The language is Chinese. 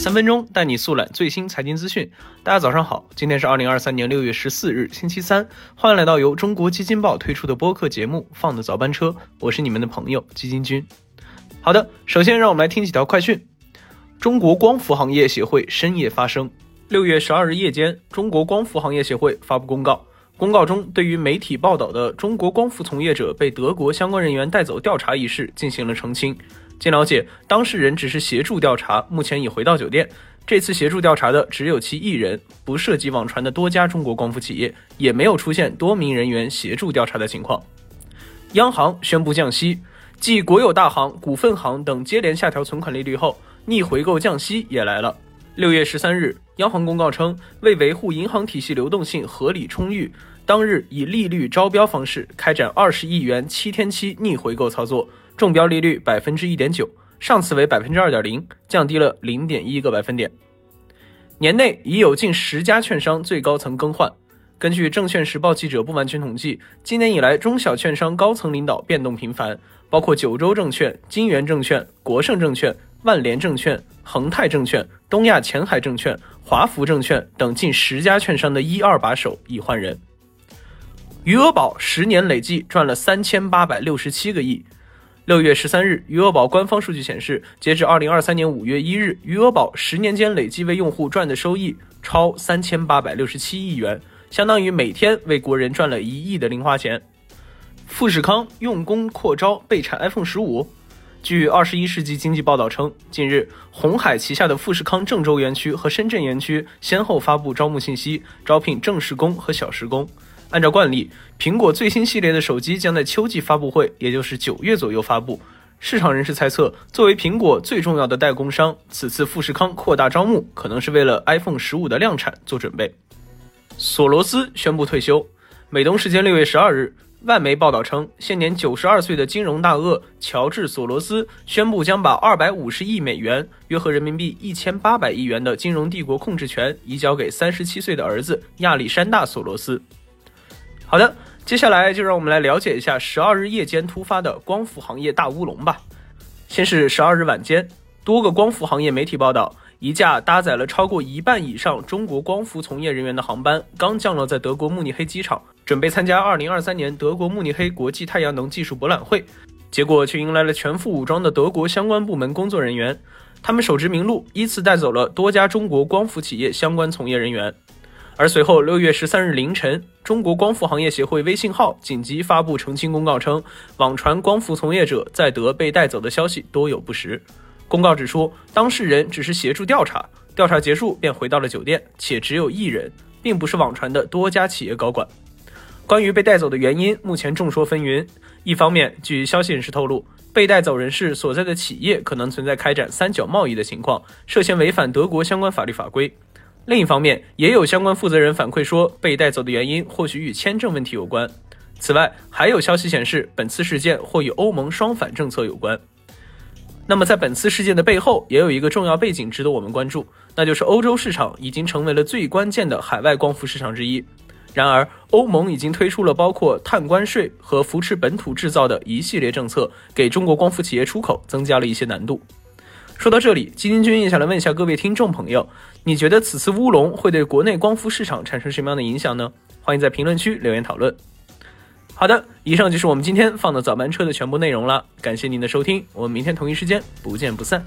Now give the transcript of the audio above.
三分钟带你速览最新财经资讯。大家早上好，今天是二零二三年六月十四日，星期三。欢迎来到由中国基金报推出的播客节目《放的早班车》，我是你们的朋友基金君。好的，首先让我们来听几条快讯。中国光伏行业协会深夜发声。六月十二日夜间，中国光伏行业协会发布公告，公告中对于媒体报道的中国光伏从业者被德国相关人员带走调查一事进行了澄清。经了解，当事人只是协助调查，目前已回到酒店。这次协助调查的只有其一人，不涉及网传的多家中国光伏企业，也没有出现多名人员协助调查的情况。央行宣布降息，继国有大行、股份行等接连下调存款利率后，逆回购降息也来了。六月十三日，央行公告称，为维护银行体系流动性合理充裕，当日以利率招标方式开展二十亿元七天期逆回购操作。中标利率百分之一点九，上次为百分之二点零，降低了零点一个百分点。年内已有近十家券商最高层更换。根据证券时报记者不完全统计，今年以来中小券商高层领导变动频繁，包括九州证券、金源证券、国盛证券、万联证券、恒泰证券、东亚前海证券、华福证券等近十家券商的一二把手已换人。余额宝十年累计赚了三千八百六十七个亿。六月十三日，余额宝官方数据显示，截至二零二三年五月一日，余额宝十年间累计为用户赚的收益超三千八百六十七亿元，相当于每天为国人赚了一亿的零花钱。富士康用工扩招备产 iPhone 十五。据二十一世纪经济报道称，近日，红海旗下的富士康郑州园区和深圳园区先后发布招募信息，招聘正式工和小时工。按照惯例，苹果最新系列的手机将在秋季发布会，也就是九月左右发布。市场人士猜测，作为苹果最重要的代工商，此次富士康扩大招募，可能是为了 iPhone 十五的量产做准备。索罗斯宣布退休。美东时间六月十二日，外媒报道称，现年九十二岁的金融大鳄乔治·索罗斯宣布将把二百五十亿美元（约合人民币一千八百亿元）的金融帝国控制权移交给三十七岁的儿子亚历山大·索罗斯。好的，接下来就让我们来了解一下十二日夜间突发的光伏行业大乌龙吧。先是十二日晚间，多个光伏行业媒体报道，一架搭载了超过一半以上中国光伏从业人员的航班刚降落在德国慕尼黑机场，准备参加二零二三年德国慕尼黑国际太阳能技术博览会，结果却迎来了全副武装的德国相关部门工作人员，他们手执名录，依次带走了多家中国光伏企业相关从业人员。而随后，六月十三日凌晨，中国光伏行业协会微信号紧急发布澄清公告称，网传光伏从业者在德被带走的消息多有不实。公告指出，当事人只是协助调查，调查结束便回到了酒店，且只有一人，并不是网传的多家企业高管。关于被带走的原因，目前众说纷纭。一方面，据消息人士透露，被带走人士所在的企业可能存在开展三角贸易的情况，涉嫌违反德国相关法律法规。另一方面，也有相关负责人反馈说，被带走的原因或许与签证问题有关。此外，还有消息显示，本次事件或与欧盟双反政策有关。那么，在本次事件的背后，也有一个重要背景值得我们关注，那就是欧洲市场已经成为了最关键的海外光伏市场之一。然而，欧盟已经推出了包括碳关税和扶持本土制造的一系列政策，给中国光伏企业出口增加了一些难度。说到这里，基金君也想来问一下各位听众朋友，你觉得此次乌龙会对国内光伏市场产生什么样的影响呢？欢迎在评论区留言讨论。好的，以上就是我们今天放的早班车的全部内容了，感谢您的收听，我们明天同一时间不见不散。